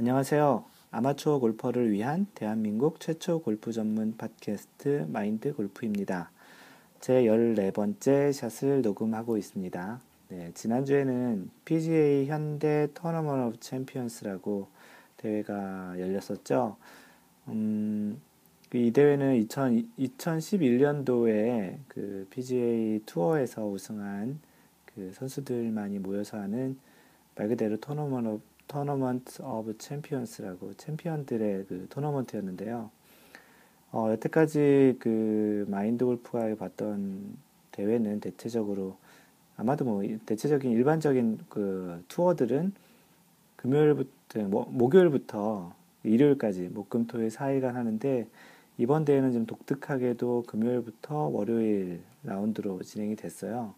안녕하세요. 아마추어 골퍼를 위한 대한민국 최초 골프 전문 팟캐스트 마인드 골프입니다. 제 14번째 샷을 녹음하고 있습니다. 네, 지난주에는 PGA 현대 Tournament of Champions라고 대회가 열렸었죠. 음, 이 대회는 2000, 2011년도에 그 PGA 투어에서 우승한 그 선수들만이 모여서 하는 말 그대로 Tournament of Tournament of Champions라고 챔피언들의 그 토너먼트였는데요. 어, 여태까지 그 마인드 골프가 봤던 대회는 대체적으로 아마도 뭐 대체적인 일반적인 그 투어들은 금요일부터 뭐, 목요일부터 일요일까지 목금토일 4일간 하는데 이번 대회는 좀 독특하게도 금요일부터 월요일 라운드로 진행이 됐어요.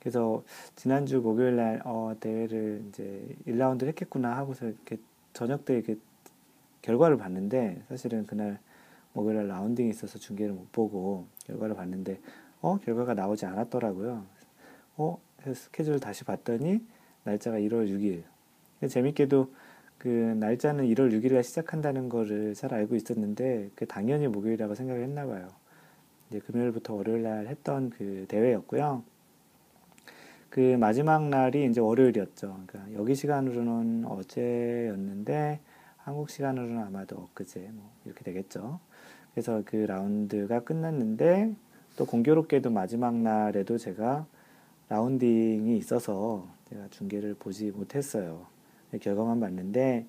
그래서 지난주 목요일 날 어, 대회를 이제 1라운드를 했겠구나 하고서 이렇게 저녁 때 이렇게 결과를 봤는데 사실은 그날 목요일 날 라운딩이 있어서 중계를 못 보고 결과를 봤는데 어 결과가 나오지 않았더라고요. 어 스케줄 다시 봤더니 날짜가 1월 6일. 재밌게도 그 날짜는 1월 6일에 시작한다는 거를 잘 알고 있었는데 그 당연히 목요일이라고 생각을 했나 봐요. 이제 금요일부터 월요일 날 했던 그 대회였고요. 그 마지막 날이 이제 월요일이었죠. 그러니까 여기 시간으로는 어제였는데 한국 시간으로는 아마도 엊그제 뭐 이렇게 되겠죠. 그래서 그 라운드가 끝났는데 또 공교롭게도 마지막 날에도 제가 라운딩이 있어서 제가 중계를 보지 못했어요. 결과만 봤는데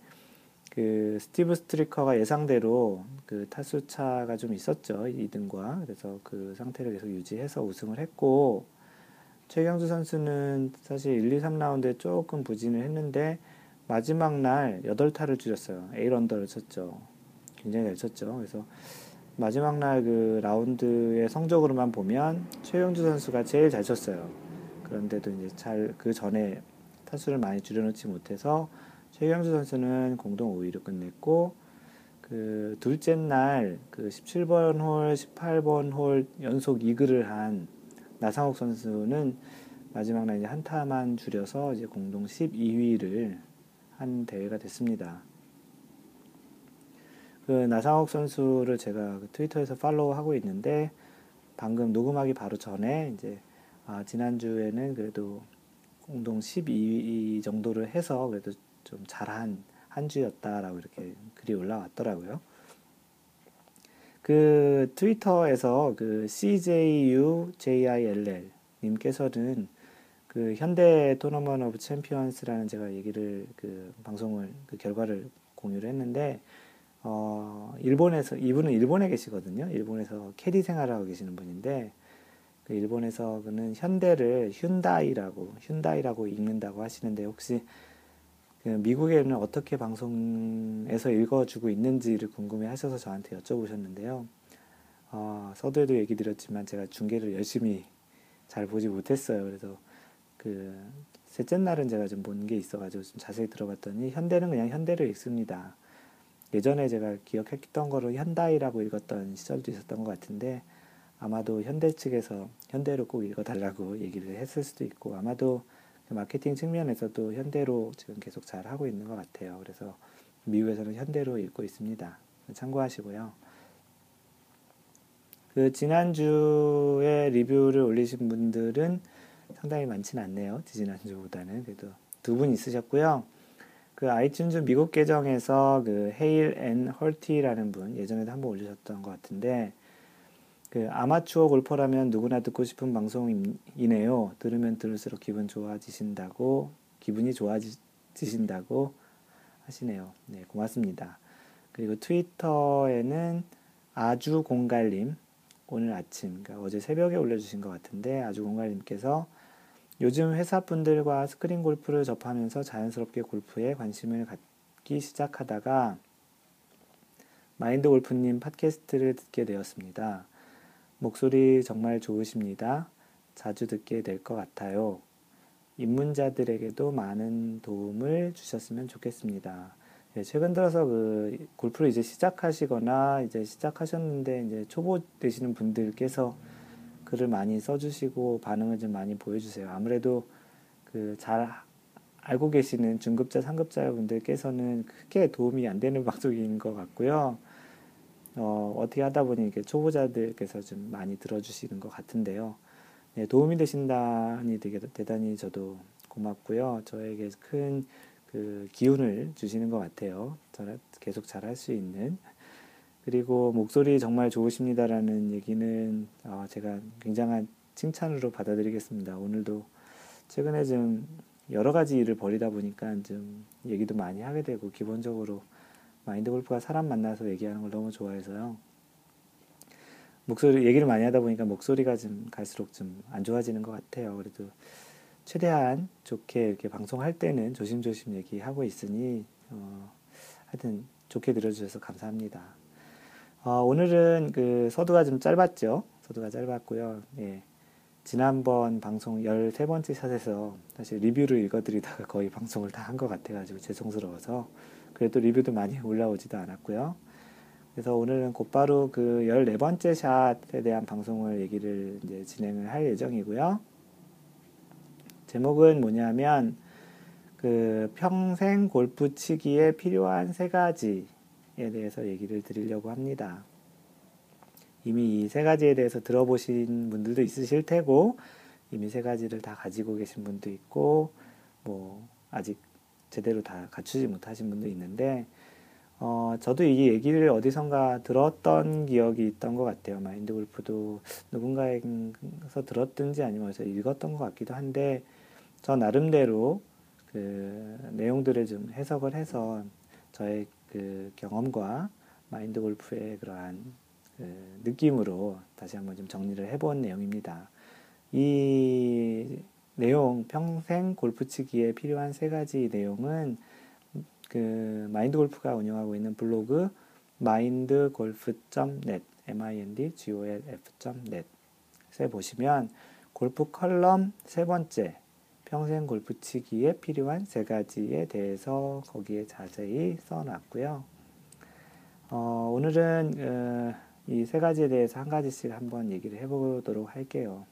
그 스티브 스트리커가 예상대로 그 타수 차가 좀 있었죠. 2등과. 그래서 그 상태를 계속 유지해서 우승을 했고 최경수 선수는 사실 1, 2, 3라운드에 조금 부진을 했는데 마지막 날 8타를 줄였어요. 8언더를 쳤죠. 굉장히 잘 쳤죠. 그래서 마지막 날 그 라운드의 성적으로만 보면 최경주 선수가 제일 잘 쳤어요. 그런데도 이제 잘 그 전에 타수를 많이 줄여놓지 못해서 최경주 선수는 공동 5위로 끝냈고 그 둘째 날 그 17번 홀, 18번 홀 연속 이글을 한 나상욱 선수는 마지막 날 이제 한 타만 줄여서 이제 공동 12위를 한 대회가 됐습니다. 그 나상욱 선수를 제가 그 트위터에서 팔로우하고 있는데 방금 녹음하기 바로 전에 이제 아, 지난주에는 그래도 공동 12위 정도를 해서 그래도 좀 잘한 한 주였다라고 이렇게 글이 올라왔더라고요. 그 트위터에서 그 CJUJILL 님께서는 그 현대 Tournament of Champions라는 제가 얘기를 그 방송을 그 결과를 공유를 했는데 어 일본에서 이분은 일본에 계시거든요. 일본에서 캐디 생활을 하고 계시는 분인데 그 일본에서 그는 현대를 휸다이라고 휸다이라고 읽는다고 하시는데 혹시 그 미국에는 어떻게 방송에서 읽어주고 있는지를 궁금해 하셔서 저한테 여쭤보셨는데요. 어, 서두에도 얘기 드렸지만 제가 중계를 열심히 잘 보지 못했어요. 그래서 그 셋째 날은 제가 좀 본 게 있어가지고 좀 자세히 들어봤더니 현대는 그냥 현대를 읽습니다. 예전에 제가 기억했던 거로 현다이라고 읽었던 시절도 있었던 것 같은데 아마도 현대 측에서 현대로 꼭 읽어달라고 얘기를 했을 수도 있고 아마도 마케팅 측면에서도 현대로 지금 계속 잘 하고 있는 것 같아요. 그래서 미국에서는 현대로 읽고 있습니다. 참고하시고요. 그 지난주에 리뷰를 올리신 분들은 상당히 많지는 않네요. 지난주보다는 그래도 두 분 있으셨고요. 그 아이튠즈 미국 계정에서 그 Hale and Hearty라는 분 예전에도 한번 올리셨던 것 같은데 그 아마추어 골퍼라면 누구나 듣고 싶은 방송이네요. 들으면 들을수록 기분 좋아지신다고 기분이 좋아지신다고 하시네요. 네, 고맙습니다. 그리고 트위터에는 아주 공갈님 오늘 아침, 그러니까 어제 새벽에 올려주신 것 같은데 아주 공갈님께서 요즘 회사 분들과 스크린 골프를 접하면서 자연스럽게 골프에 관심을 갖기 시작하다가 마인드 골프님 팟캐스트를 듣게 되었습니다. 목소리 정말 좋으십니다. 자주 듣게 될 것 같아요. 입문자들에게도 많은 도움을 주셨으면 좋겠습니다. 예, 최근 들어서 그 골프를 이제 시작하시거나 이제 시작하셨는데 이제 초보 되시는 분들께서 글을 많이 써주시고 반응을 좀 많이 보여주세요. 아무래도 그 잘 알고 계시는 중급자, 상급자 분들께서는 크게 도움이 안 되는 방송인 것 같고요. 어, 어떻게 하다 보니 이렇게 초보자들께서 좀 많이 들어주시는 것 같은데요. 네, 도움이 되신다니 되게 대단히 저도 고맙고요. 저에게 큰 그 기운을 주시는 것 같아요. 계속 잘할 수 있는. 그리고 목소리 정말 좋으십니다라는 얘기는 어, 제가 굉장한 칭찬으로 받아들이겠습니다. 오늘도 최근에 좀 여러 가지 일을 벌이다 보니까 좀 얘기도 많이 하게 되고 기본적으로 마인드 골프가 사람 만나서 얘기하는 걸 너무 좋아해서요. 목소리 얘기를 많이 하다 보니까 목소리가 좀 갈수록 좀 안 좋아지는 것 같아요. 그래도 최대한 좋게 이렇게 방송할 때는 조심조심 얘기하고 있으니 어, 하여튼 좋게 들어주셔서 감사합니다. 어, 오늘은 그 서두가 좀 짧았죠. 서두가 짧았고요. 예. 지난번 방송 13번째 샷에서 사실 리뷰를 읽어드리다가 거의 방송을 다 한 것 같아가지고 죄송스러워서 그래도 리뷰도 많이 올라오지도 않았고요. 그래서 오늘은 곧바로 그 14번째 샷에 대한 방송을 얘기를 이제 진행을 할 예정이고요. 제목은 뭐냐면 그 평생 골프 치기에 필요한 세 가지에 대해서 얘기를 드리려고 합니다. 이미 이 세 가지에 대해서 들어보신 분들도 있으실 테고 이미 세 가지를 다 가지고 계신 분도 있고 뭐 아직 제대로 다 갖추지 못하신 분도 있는데 어, 저도 이 얘기를 어디선가 들었던 기억이 있던 것 같아요. 마인드 골프도 누군가에서 들었든지 아니면 어디서 읽었던 것 같기도 한데 저 나름대로 그 내용들을 좀 해석을 해서 저의 그 경험과 마인드 골프의 그러한 그 느낌으로 다시 한번 좀 정리를 해본 내용입니다. 이 내용, 평생 골프 치기에 필요한 세 가지 내용은 그 마인드 골프가 운영하고 있는 블로그 mindgolf.net, mindgolf.net에 보시면 골프 컬럼 세 번째, 평생 골프 치기에 필요한 세 가지에 대해서 거기에 자세히 써놨고요. 어, 오늘은 어, 이 세 가지에 대해서 한 가지씩 한번 얘기를 해보도록 할게요.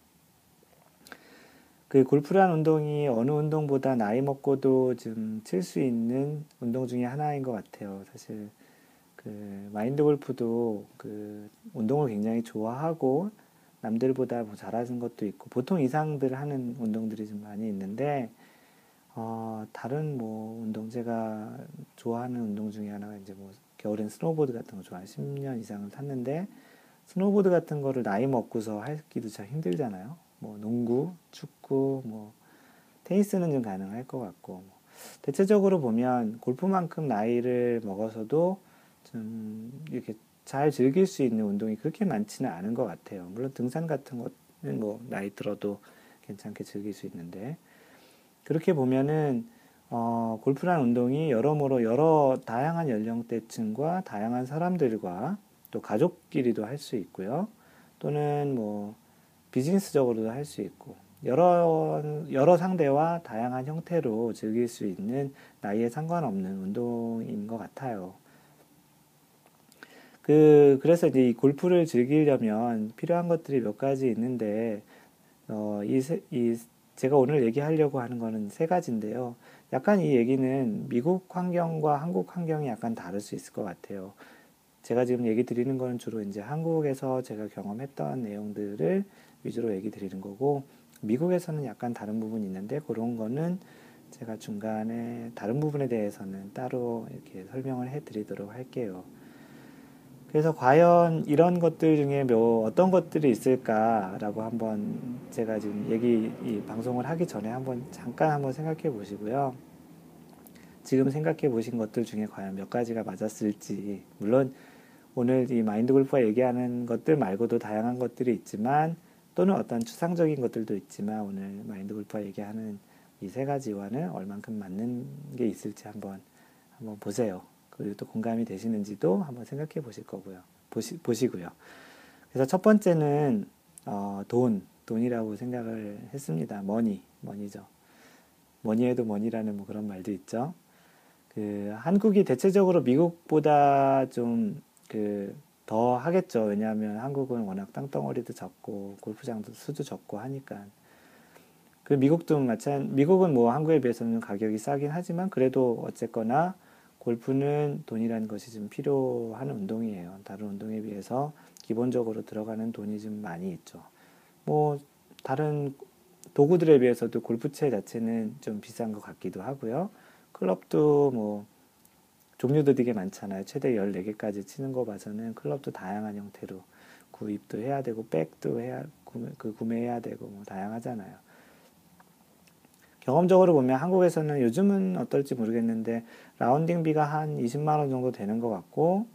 그 골프란 운동이 어느 운동보다 나이 먹고도 좀 칠 수 있는 운동 중에 하나인 것 같아요. 사실 그 마인드 골프도 그 운동을 굉장히 좋아하고 남들보다 뭐 잘하는 것도 있고 보통 이상들 하는 운동들이 좀 많이 있는데 어, 다른 뭐 운동 제가 좋아하는 운동 중에 하나가 이제 뭐 겨울엔 스노보드 같은 거 좋아해 10년 이상을 탔는데 스노보드 같은 거를 나이 먹고서 하기도 참 힘들잖아요. 뭐 농구, 축구, 뭐 테니스는 좀 가능할 것 같고 뭐 대체적으로 보면 골프만큼 나이를 먹어서도 좀 이렇게 잘 즐길 수 있는 운동이 그렇게 많지는 않은 것 같아요. 물론 등산 같은 것은 뭐 나이 들어도 괜찮게 즐길 수 있는데 그렇게 보면은 어, 골프란 운동이 여러모로 여러 다양한 연령대층과 다양한 사람들과 또 가족끼리도 할 수 있고요. 또는 뭐 비즈니스적으로도 할 수 있고 여러 여러 상대와 다양한 형태로 즐길 수 있는 나이에 상관없는 운동인 것 같아요. 그 그래서 이제 이 골프를 즐기려면 필요한 것들이 몇 가지 있는데 어, 이, 이 제가 오늘 얘기하려고 하는 거는 세 가지인데요. 약간 이 얘기는 미국 환경과 한국 환경이 약간 다를 수 있을 것 같아요. 제가 지금 얘기 드리는 거는 주로 이제 한국에서 제가 경험했던 내용들을 위주로 얘기 드리는 거고, 미국에서는 약간 다른 부분이 있는데, 그런 거는 제가 중간에 다른 부분에 대해서는 따로 이렇게 설명을 해 드리도록 할게요. 그래서 과연 이런 것들 중에 뭐 어떤 것들이 있을까라고 한번 제가 지금 얘기 이 방송을 하기 전에 한번 잠깐 한번 생각해 보시고요. 지금 생각해 보신 것들 중에 과연 몇 가지가 맞았을지 물론 오늘 이 마인드 골프가 얘기하는 것들 말고도 다양한 것들이 있지만 또는 어떤 추상적인 것들도 있지만 오늘 마인드 골프가 얘기하는 이 세 가지와는 얼만큼 맞는 게 있을지 한번 한번 보세요. 그리고 또 공감이 되시는지도 한번 생각해 보실 거고요. 보시, 보시고요. 그래서 첫 번째는 어, 돈, 돈이라고 생각을 했습니다. money, money죠. 머니에도 머니라는 뭐 그런 말도 있죠. 그 한국이 대체적으로 미국보다 좀 그 더 하겠죠. 왜냐하면 한국은 워낙 땅덩어리도 적고 골프장도 수도 적고 하니까 그 미국도 마찬 미국은 뭐 한국에 비해서는 가격이 싸긴 하지만 그래도 어쨌거나 골프는 돈이라는 것이 좀 필요한 운동이에요. 다른 운동에 비해서 기본적으로 들어가는 돈이 좀 많이 있죠. 뭐 다른 도구들에 비해서도 골프채 자체는 좀 비싼 것 같기도 하고요. 클럽도 뭐 종류도 되게 많잖아요. 최대 14개까지 치는 거 봐서는 클럽도 다양한 형태로 구입도 해야 되고 백도 해야 구매, 그 구매해야 되고 뭐 다양하잖아요. 경험적으로 보면 한국에서는 요즘은 어떨지 모르겠는데 라운딩비가 한 20만 원 정도 되는 것 같고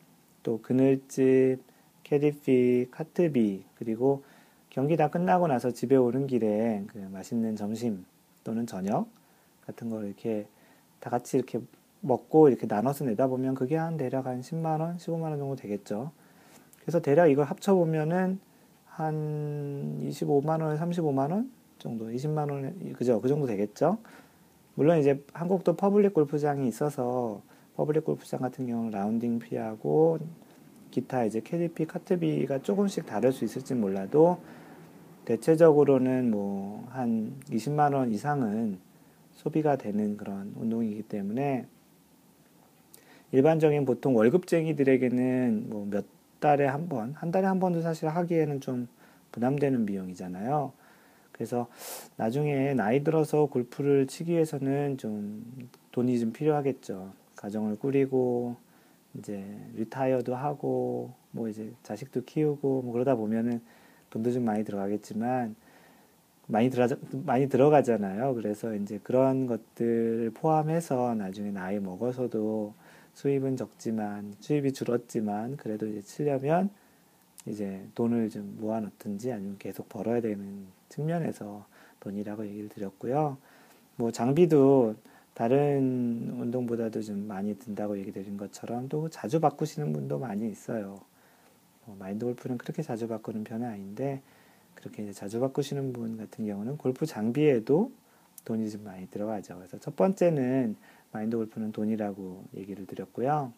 또 그늘집, 캐디피, 카트비 그리고 경기 다 끝나고 나서 집에 오는 길에 그 맛있는 점심 또는 저녁 같은 걸 이렇게 다 같이 이렇게 먹고 이렇게 나눠서 내다 보면 그게 한 대략 한 10만 원, 15만 원 정도 되겠죠. 그래서 대략 이걸 합쳐 보면은 한 25만 원, 35만 원 정도, 20만 원, 그죠? 그 정도 되겠죠. 물론 이제 한국도 퍼블릭 골프장이 있어서 퍼블릭 골프장 같은 경우는 라운딩 fee하고 기타 이제 캐디피, 카트비가 조금씩 다를 수 있을지 몰라도 대체적으로는 뭐 한 20만 원 이상은 소비가 되는 그런 운동이기 때문에 일반적인 보통 월급쟁이들에게는 뭐 몇 달에 한 번, 한 달에 한 번도 사실 하기에는 좀 부담되는 비용이잖아요. 그래서 나중에 나이 들어서 골프를 치기 위해서는 좀 돈이 좀 필요하겠죠. 가정을 꾸리고 이제 리타이어도 하고 뭐 이제 자식도 키우고 뭐 그러다 보면은 돈도 좀 많이 들어가겠지만 많이 들어 많이 들어가잖아요. 그래서 이제 그런 것들을 포함해서 나중에 나이 먹어서도 수입은 적지만 수입이 줄었지만 그래도 이제 치려면 이제 돈을 좀 모아놓든지 아니면 계속 벌어야 되는 측면에서 돈이라고 얘기를 드렸고요. 뭐 장비도 다른 운동보다도 좀 많이 든다고 얘기 드린 것처럼 또 자주 바꾸시는 분도 많이 있어요. 뭐 마인드 골프는 그렇게 자주 바꾸는 편은 아닌데 그렇게 자주 바꾸시는 분 같은 경우는 골프 장비에도 돈이 좀 많이 들어가죠. 그래서 첫 번째는 마인드 골프는 돈이라고 얘기를 드렸고요.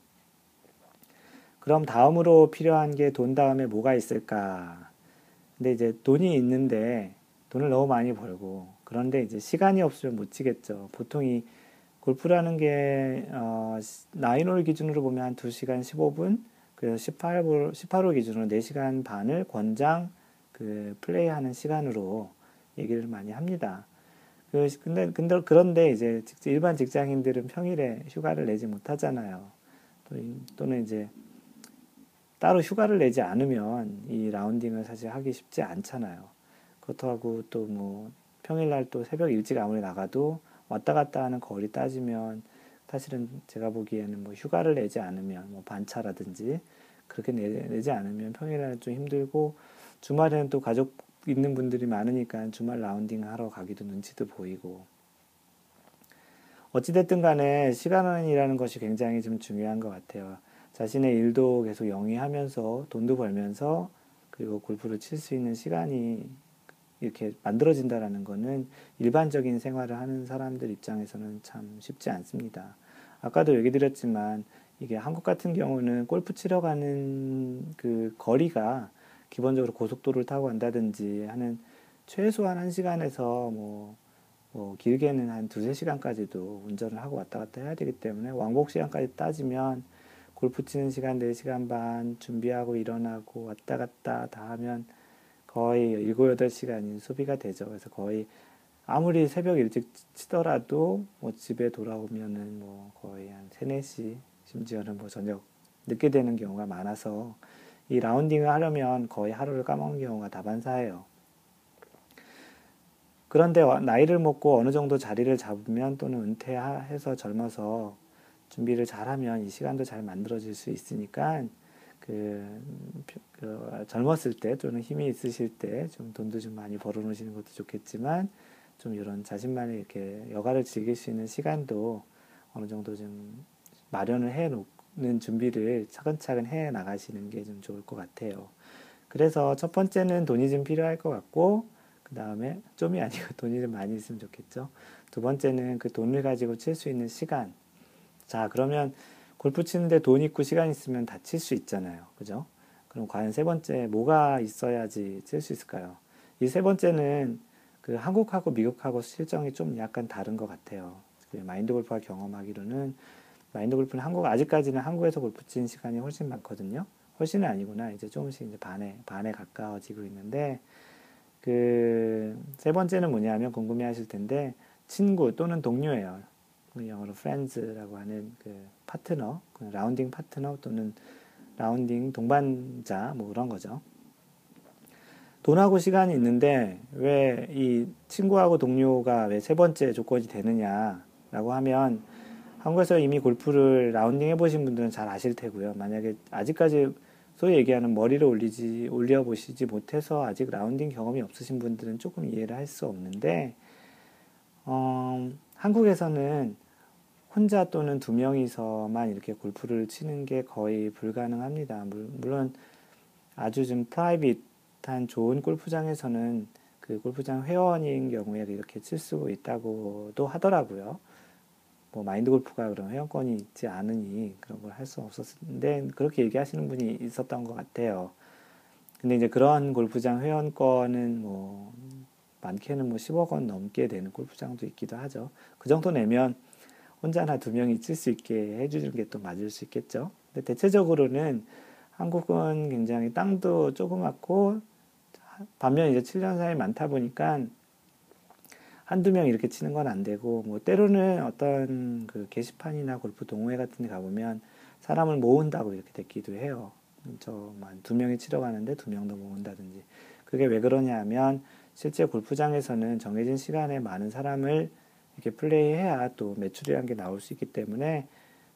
그럼 다음으로 필요한 게 돈 다음에 뭐가 있을까? 근데 이제 돈이 있는데 돈을 너무 많이 벌고 그런데 이제 시간이 없으면 못 치겠죠. 보통 이 골프라는 게 어, 나인홀 기준으로 보면 한 2시간 15분 그래서 18홀 18홀 기준으로 4시간 반을 권장 그 플레이하는 시간으로 얘기를 많이 합니다. 그 근데 근데 그런데 이제 일반 직장인들은 평일에 휴가를 내지 못하잖아요. 또, 또는 이제 따로 휴가를 내지 않으면 이 라운딩을 사실 하기 쉽지 않잖아요. 그렇다고 또 뭐 평일날 또 새벽 일찍 아무리 나가도 왔다 갔다 하는 거리 따지면 사실은 제가 보기에는 뭐 휴가를 내지 않으면 뭐 반차라든지 그렇게 내, 지 않으면 평일에는 좀 힘들고 주말에는 또 가족 있는 분들이 많으니까 주말 라운딩 하러 가기도 눈치도 보이고 어찌됐든 간에 시간이라는 것이 굉장히 좀 중요한 것 같아요. 자신의 일도 계속 영위하면서 돈도 벌면서 그리고 골프를 칠 수 있는 시간이 이렇게 만들어진다라는 것은 일반적인 생활을 하는 사람들 입장에서는 참 쉽지 않습니다. 아까도 얘기 드렸지만 이게 한국 같은 경우는 골프 치러 가는 그 거리가 기본적으로 고속도로를 타고 간다든지 하는 최소한 한 시간에서 뭐, 뭐 길게는 한 두세 시간까지도 운전을 하고 왔다 갔다 해야 되기 때문에 왕복 시간까지 따지면 골프 치는 시간 4시간 반 준비하고 일어나고 왔다 갔다 다 하면 거의 7, 8시간이 소비가 되죠. 그래서 거의 아무리 새벽 일찍 치더라도 뭐 집에 돌아오면은 뭐 거의 한 3, 4시 심지어는 뭐 저녁 늦게 되는 경우가 많아서 이 라운딩을 하려면 거의 하루를 까먹는 경우가 다반사예요. 그런데 나이를 먹고 어느 정도 자리를 잡으면 또는 은퇴해서 젊어서 준비를 잘하면 이 시간도 잘 만들어질 수 있으니까 그, 그 젊었을 때 또는 힘이 있으실 때 좀 돈도 좀 많이 벌어 놓으시는 것도 좋겠지만 좀 이런 자신만의 이렇게 여가를 즐길 수 있는 시간도 어느 정도 좀 마련을 해 놓는 준비를 차근차근 해 나가시는 게 좀 좋을 것 같아요. 그래서 첫 번째는 돈이 좀 필요할 것 같고 그 다음에 좀이 아니고 돈이 좀 많이 있으면 좋겠죠. 두 번째는 그 돈을 가지고 칠 수 있는 시간 자, 그러면 골프 치는데 돈 있고 시간 있으면 다 칠 수 있잖아요. 그죠? 그럼 과연 세 번째, 뭐가 있어야지 칠 수 있을까요? 이 세 번째는 그 한국하고 미국하고 실정이 좀 약간 다른 것 같아요. 그 마인드 골프가 경험하기로는 마인드 골프는 한국 아직까지는 한국에서 골프 치는 시간이 훨씬 많거든요. 훨씬은 아니구나. 이제 조금씩 이제 반에 반에 가까워지고 있는데 그 세 번째는 뭐냐면 궁금해하실 텐데 친구 또는 동료예요. 그 영어로 friends라고 하는 그 파트너, 그 라운딩 파트너 또는 라운딩 동반자 뭐 그런 거죠. 돈하고 시간이 있는데 왜 이 친구하고 동료가 왜 세 번째 조건이 되느냐라고 하면 한국에서 이미 골프를 라운딩 해보신 분들은 잘 아실 테고요. 만약에 아직까지 소위 얘기하는 머리를 올리지 올려보시지 못해서 아직 라운딩 경험이 없으신 분들은 조금 이해를 할 수 없는데 어, 한국에서는 혼자 또는 두 명이서만 이렇게 골프를 치는 게 거의 불가능합니다. 물론 아주 좀 private한 좋은 골프장에서는 그 골프장 회원인 경우에 이렇게 칠 수 있다고도 하더라고요. 뭐 마인드 골프가 그런 회원권이 있지 않으니 그런 걸 할 수 없었는데 그렇게 얘기하시는 분이 있었던 것 같아요. 근데 이제 그런 골프장 회원권은 뭐 많게는 뭐 10억 원 넘게 되는 골프장도 있기도 하죠. 그 정도 내면 혼자나 두 명이 칠 수 있게 해주는 게 또 맞을 수 있겠죠. 근데 대체적으로는 한국은 굉장히 땅도 조그맣고 반면 이제 7년 사이 많다 보니까 한두 명 이렇게 치는 건 안 되고, 뭐, 때로는 어떤 그 게시판이나 골프 동호회 같은 데 가보면 사람을 모은다고 이렇게 됐기도 해요. 저만 두 명이 치러 가는데 두 명도 모은다든지. 그게 왜 그러냐 하면 실제 골프장에서는 정해진 시간에 많은 사람을 이렇게 플레이해야 또 매출이라는 게 나올 수 있기 때문에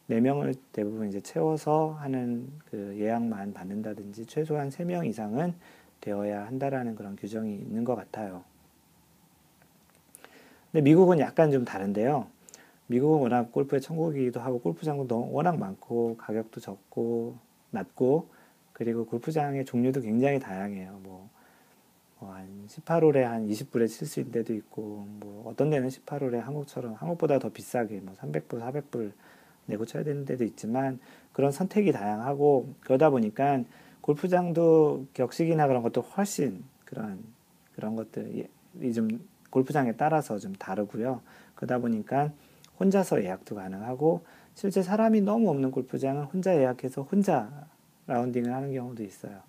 네 명을 대부분 이제 채워서 하는 그 예약만 받는다든지 최소한 세명 이상은 되어야 한다라는 그런 규정이 있는 것 같아요. 근데 미국은 약간 좀 다른데요. 미국은 워낙 골프의 천국이기도 하고 골프장도 워낙 많고 가격도 적고 낮고 그리고 골프장의 종류도 굉장히 다양해요. 뭐, 뭐 한 18홀에 한 20불에 칠 수 있는 데도 있고 뭐 어떤 데는 18홀에 한국처럼 한국보다 더 비싸게 뭐 300불, 400불 내고 쳐야 되는 데도 있지만 그런 선택이 다양하고 그러다 보니까 골프장도 격식이나 그런 것도 훨씬 그런 그런 것들이 좀 골프장에 따라서 좀 다르고요. 그러다 보니까 혼자서 예약도 가능하고 실제 사람이 너무 없는 골프장은 혼자 예약해서 혼자 라운딩을 하는 경우도 있어요.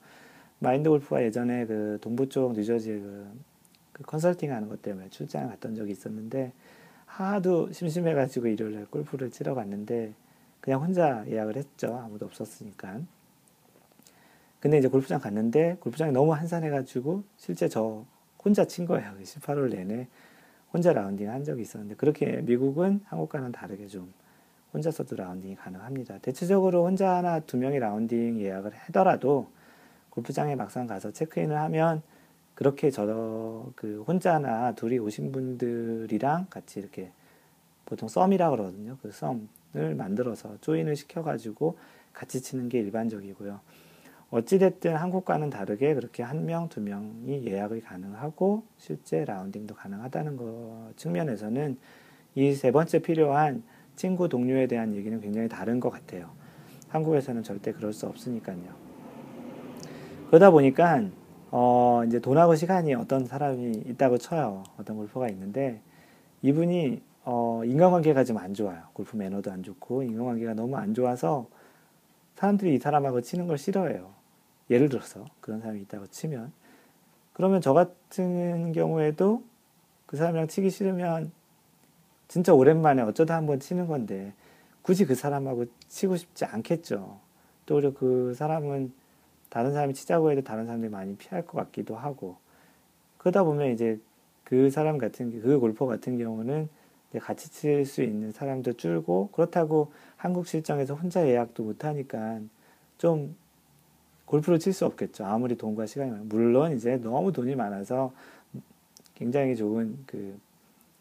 마인드 골프가 예전에 그 동부 쪽 뉴저지 그, 그 컨설팅 하는 것 때문에 출장 갔던 적이 있었는데 하도 심심해가지고 일요일날 골프를 치러 갔는데 그냥 혼자 예약을 했죠. 아무도 없었으니까. 근데 이제 골프장 갔는데 골프장이 너무 한산해가지고 실제 저 혼자 친 거예요. 18홀 내내 혼자 라운딩 한 적이 있었는데 그렇게 미국은 한국과는 다르게 좀 혼자서도 라운딩이 가능합니다. 대체적으로 혼자 하나 두 명이 라운딩 예약을 하더라도 골프장에 막상 가서 체크인을 하면 그렇게 저 그 혼자나 둘이 오신 분들이랑 같이 이렇게 보통 some이라 그러거든요. 그 some을 만들어서 join을 시켜가지고 같이 치는 게 일반적이고요. 어찌됐든 한국과는 다르게 그렇게 한 명, 두 명이 예약이 가능하고 실제 라운딩도 가능하다는 것 측면에서는 이 세 번째 필요한 친구 동료에 대한 얘기는 굉장히 다른 것 같아요. 한국에서는 절대 그럴 수 없으니까요. 그러다 보니까 어 이제 돈하고 시간이 어떤 사람이 있다고 쳐요. 어떤 골퍼가 있는데 이분이 어 인간관계가 좀 안 좋아요. 골프 매너도 안 좋고 인간관계가 너무 안 좋아서 사람들이 이 사람하고 치는 걸 싫어해요. 예를 들어서 그런 사람이 있다고 치면 그러면 저 같은 경우에도 그 사람이랑 치기 싫으면 진짜 오랜만에 어쩌다 한번 치는 건데 굳이 그 사람하고 치고 싶지 않겠죠. 또 그리고 그 사람은 다른 사람이 치자고 해도 다른 사람들이 많이 피할 것 같기도 하고 그러다 보면 이제 그 사람 같은 그 골퍼 같은 경우는 같이 칠 수 있는 사람도 줄고 그렇다고 한국 실정에서 혼자 예약도 못 하니까 좀 골프를 칠 수 없겠죠. 아무리 돈과 시간이 많아. 물론 이제 너무 돈이 많아서 굉장히 좋은 그,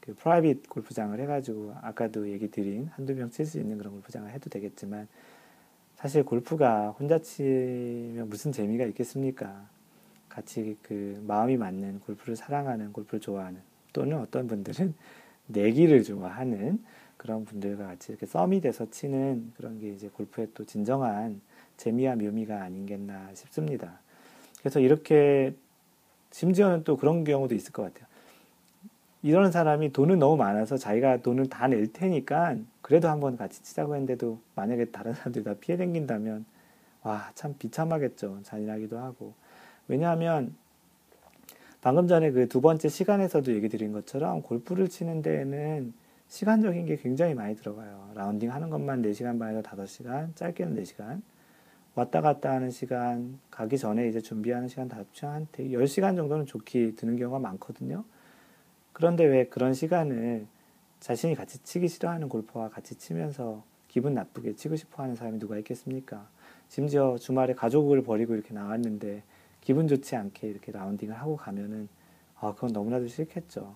그 프라이빗 골프장을 해가지고 아까도 얘기 드린 한두 명 칠 수 있는 그런 골프장을 해도 되겠지만 사실 골프가 혼자 치면 무슨 재미가 있겠습니까? 같이 그 마음이 맞는 골프를 사랑하는 골프를 좋아하는 또는 어떤 분들은 내기를 좋아하는 그런 분들과 같이 이렇게 썸이 돼서 치는 그런 게 이제 골프의 또 진정한 재미와 묘미가 아닌겠나 싶습니다. 그래서 이렇게 심지어는 또 그런 경우도 있을 것 같아요. 이런 사람이 돈은 너무 많아서 자기가 돈을 다 낼 테니까 그래도 한번 같이 치자고 했는데도 만약에 다른 사람들이 다 피해 댕긴다면 와, 참 비참하겠죠. 잔인하기도 하고. 왜냐하면 방금 전에 그 두 번째 시간에서도 얘기 드린 것처럼 골프를 치는 데에는 시간적인 게 굉장히 많이 들어가요. 라운딩 하는 것만 4시간 반에서 5시간, 짧게는 4시간. 왔다 갔다 하는 시간, 가기 전에 이제 준비하는 시간 다 합치면 한 10시간 정도는 좋게 드는 경우가 많거든요. 그런데 왜 그런 시간을 자신이 같이 치기 싫어하는 골퍼와 같이 치면서 기분 나쁘게 치고 싶어 하는 사람이 누가 있겠습니까? 심지어 주말에 가족을 버리고 이렇게 나왔는데 기분 좋지 않게 이렇게 라운딩을 하고 가면은 아, 그건 너무나도 싫겠죠.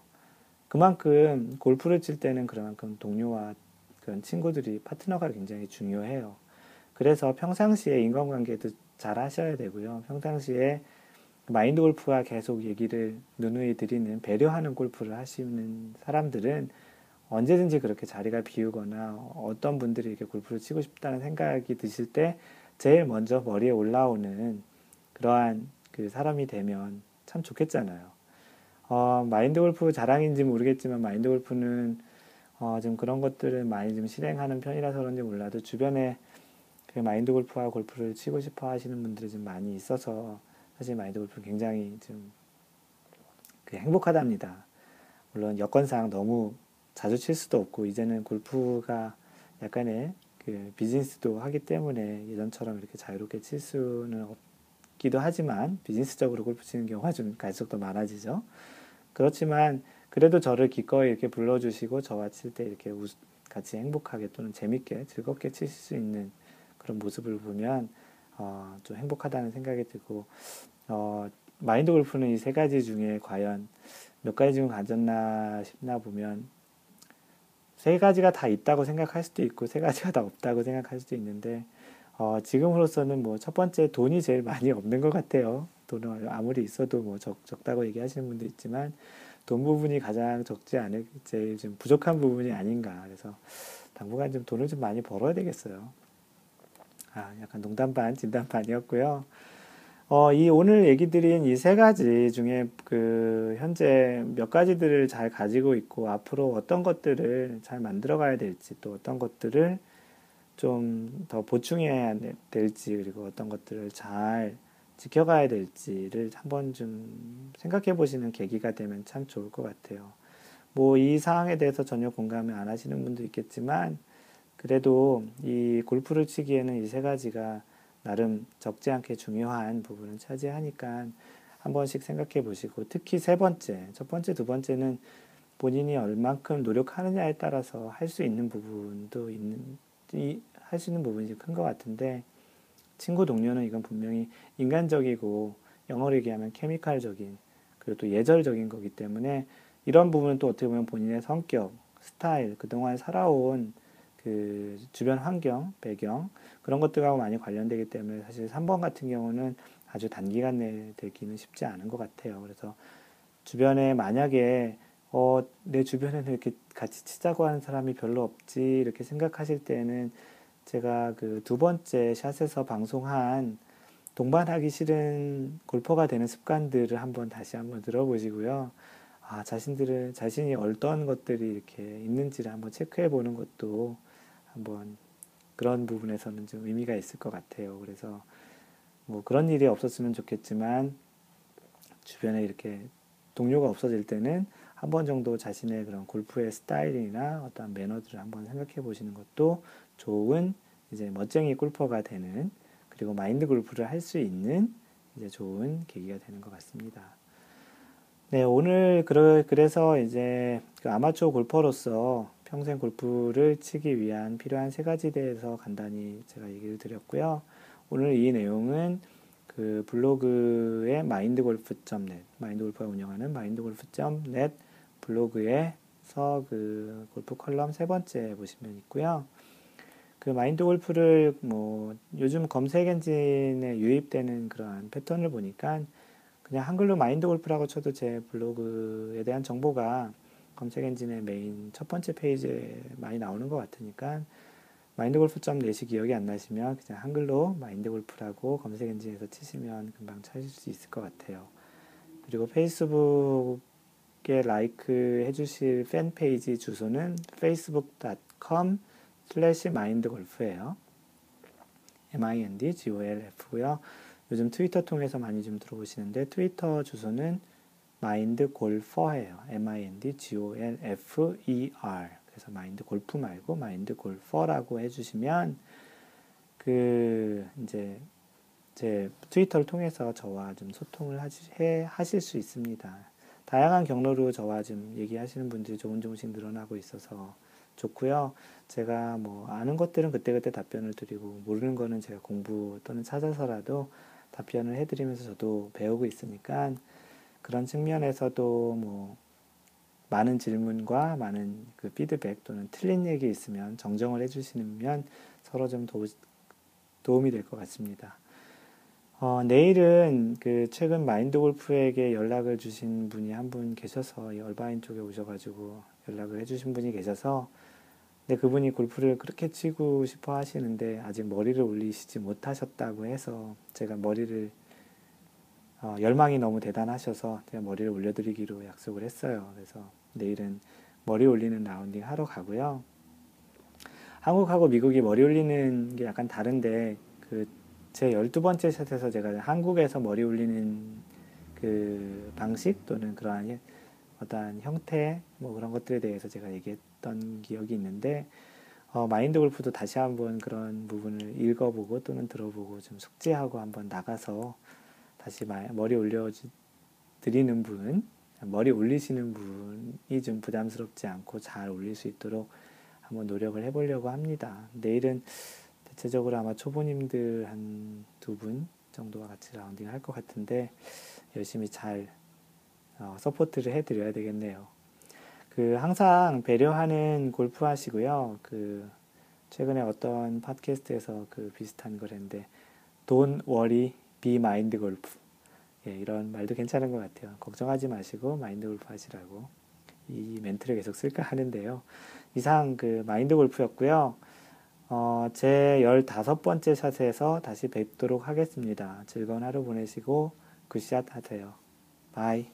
그만큼 골프를 칠 때는 그만큼 동료와 그런 친구들이 파트너가 굉장히 중요해요. 그래서 평상시에 인간관계도 잘 하셔야 되고요. 평상시에 마인드 골프가 계속 얘기를 누누이 드리는 배려하는 골프를 하시는 사람들은 언제든지 그렇게 자리가 비우거나 어떤 분들이 이렇게 골프를 치고 싶다는 생각이 드실 때 제일 먼저 머리에 올라오는 그러한 그 사람이 되면 참 좋겠잖아요. 어, 마인드 골프 자랑인지 모르겠지만 마인드 골프는 어, 좀 그런 것들을 많이 좀 실행하는 편이라서 그런지 몰라도 주변에 그 마인드 골프와 골프를 치고 싶어 하시는 분들이 좀 많이 있어서 사실 마인드 골프는 굉장히 좀 그 행복하답니다. 물론 여건상 너무 자주 칠 수도 없고 이제는 골프가 약간의 그 비즈니스도 하기 때문에 예전처럼 이렇게 자유롭게 칠 수는 없기도 하지만 비즈니스적으로 골프 치는 경우가 좀 갈수록 더 많아지죠. 그렇지만 그래도 저를 기꺼이 이렇게 불러주시고 저와 칠 때 이렇게 같이 행복하게 또는 재밌게 즐겁게 치실 수 있는 그런 모습을 보면 어, 좀 행복하다는 생각이 들고 어, 마인드 골프는 이 세 가지 중에 과연 몇 가지 중 가졌나 싶나 보면 세 가지가 다 있다고 생각할 수도 있고 세 가지가 다 없다고 생각할 수도 있는데 어, 지금으로서는 뭐 첫 번째 돈이 제일 많이 없는 것 같아요. 돈은 아무리 있어도 뭐 적, 적다고 얘기하시는 분도 있지만 돈 부분이 가장 적지 않을 제일 좀 부족한 부분이 아닌가. 그래서 당분간 좀 돈을 좀 많이 벌어야 되겠어요. 아, 약간 농담 반, 진담 반이었고요. 어, 이 오늘 얘기 드린 이 세 가지 중에 그 현재 몇 가지들을 잘 가지고 있고 앞으로 어떤 것들을 잘 만들어 가야 될지 또 어떤 것들을 좀 더 보충해야 될지 그리고 어떤 것들을 잘 지켜가야 될지를 한번 좀 생각해 보시는 계기가 되면 참 좋을 것 같아요. 뭐이 사항에 대해서 전혀 공감을 안 하시는 분도 있겠지만 그래도 이 골프를 치기에는 이 세 가지가 나름 적지 않게 중요한 부분을 차지하니까 한 번씩 생각해 보시고 특히 세 번째, 첫 번째, 두 번째는 본인이 얼만큼 노력하느냐에 따라서 할 수 있는 부분도 있는 할 수 있는 부분이 큰 것 같은데 친구 동료는 이건 분명히 인간적이고 영어로 얘기하면 케미칼적인 그리고 또 예절적인 거기 때문에 이런 부분은 또 어떻게 보면 본인의 성격, 스타일, 그동안 살아온 그 주변 환경, 배경 그런 것들하고 많이 관련되기 때문에 사실 3번 같은 경우는 아주 단기간 내에 되기는 쉽지 않은 것 같아요. 그래서 주변에 만약에 어, 내 주변에는 이렇게 같이 치자고 하는 사람이 별로 없지 이렇게 생각하실 때는 제가 그 두 번째 샷에서 방송한 동반하기 싫은 골퍼가 되는 습관들을 한번 다시 한번 들어보시고요. 아, 자신들은 자신이 어떤 것들이 이렇게 있는지를 한번 체크해 보는 것도 한번 그런 부분에서는 좀 의미가 있을 것 같아요. 그래서 뭐 그런 일이 없었으면 좋겠지만 주변에 이렇게 동료가 없어질 때는 한 번 정도 자신의 그런 골프의 스타일이나 어떤 매너들을 한번 생각해 보시는 것도 좋은 이제 멋쟁이 골퍼가 되는 그리고 마인드 골프를 할 수 있는 이제 좋은 계기가 되는 것 같습니다. 네, 오늘 그래서 이제 그 아마추어 골퍼로서 평생 골프를 치기 위한 필요한 세 가지 대해서 간단히 제가 얘기를 드렸고요. 오늘 이 내용은 그 블로그의 마인드골프.net, 마인드골프가 운영하는 마인드골프.net 블로그에서 그 골프 컬럼 세 번째 보시면 있고요. 그 마인드 골프를 뭐 요즘 검색 엔진에 유입되는 그러한 패턴을 보니까 그냥 한글로 마인드 골프라고 쳐도 제 블로그에 대한 정보가 검색 엔진의 메인 첫 번째 페이지에 많이 나오는 것 같으니까 마인드 골프.net이 기억이 안 나시면 그냥 한글로 마인드 골프라고 검색 엔진에서 치시면 금방 찾을 수 있을 것 같아요. 그리고 페이스북 페이스북에 like 해주실 팬 페이지 주소는 facebook.com slash mindgolf예요. mindgolf고요. 요즘 트위터 통해서 많이 좀 들어보시는데 트위터 주소는 mindgolfer예요. m-i-n-d-g-o-l-f-e-r 그래서 마인드 골프 말고 마인드 골퍼라고 해주시면 그 이제 제 트위터를 통해서 저와 좀 소통을 하시, 해, 하실 수 있습니다. 다양한 경로로 저와 좀 얘기하시는 분들이 조금 조금씩 늘어나고 있어서 좋고요. 제가 뭐 아는 것들은 그때그때 답변을 드리고 모르는 거는 제가 공부 또는 찾아서라도 답변을 해드리면서 저도 배우고 있으니까 그런 측면에서도 뭐 많은 질문과 많은 그 피드백 또는 틀린 얘기 있으면 정정을 해주시면 서로 좀 도, 도움이 될 것 같습니다. 어, 내일은 그 최근 마인드 골프에게 연락을 주신 분이 한 분 계셔서 얼바인 쪽에 오셔가지고 연락을 해주신 분이 계셔서 근데 그분이 골프를 그렇게 치고 싶어 하시는데 아직 머리를 올리시지 못하셨다고 해서 제가 머리를 어, 열망이 너무 대단하셔서 제가 머리를 올려드리기로 약속을 했어요. 그래서 내일은 머리 올리는 라운딩 하러 가고요. 한국하고 미국이 머리 올리는 게 약간 다른데 그제 열두 번째 샷에서 제가 한국에서 머리 올리는 그 방식 또는 그러한 어떠한 형태 뭐 그런 것들에 대해서 제가 얘기했 던 기억이 있는데 어, 마인드 골프도 다시 한번 그런 부분을 읽어보고 또는 들어보고 좀 숙지하고 한번 나가서 다시 머리 올려 드리는 분 머리 올리시는 분이 좀 부담스럽지 않고 잘 올릴 수 있도록 한번 노력을 해보려고 합니다. 내일은 대체적으로 아마 초보님들 한 두 분 정도와 같이 라운딩 할 것 같은데 열심히 잘 어, support를 해드려야 되겠네요. 그 항상 배려하는 골프 하시고요. 그 최근에 어떤 팟캐스트에서 그 비슷한 걸 했는데 Don't worry, be mind golf. 예, 이런 말도 괜찮은 것 같아요. 걱정하지 마시고 마인드 골프 하시라고 이 멘트를 계속 쓸까 하는데요. 이상 그 마인드 골프였고요. 어, 제 15번째 샷에서 다시 뵙도록 하겠습니다. 즐거운 하루 보내시고 good shot 하세요. bye.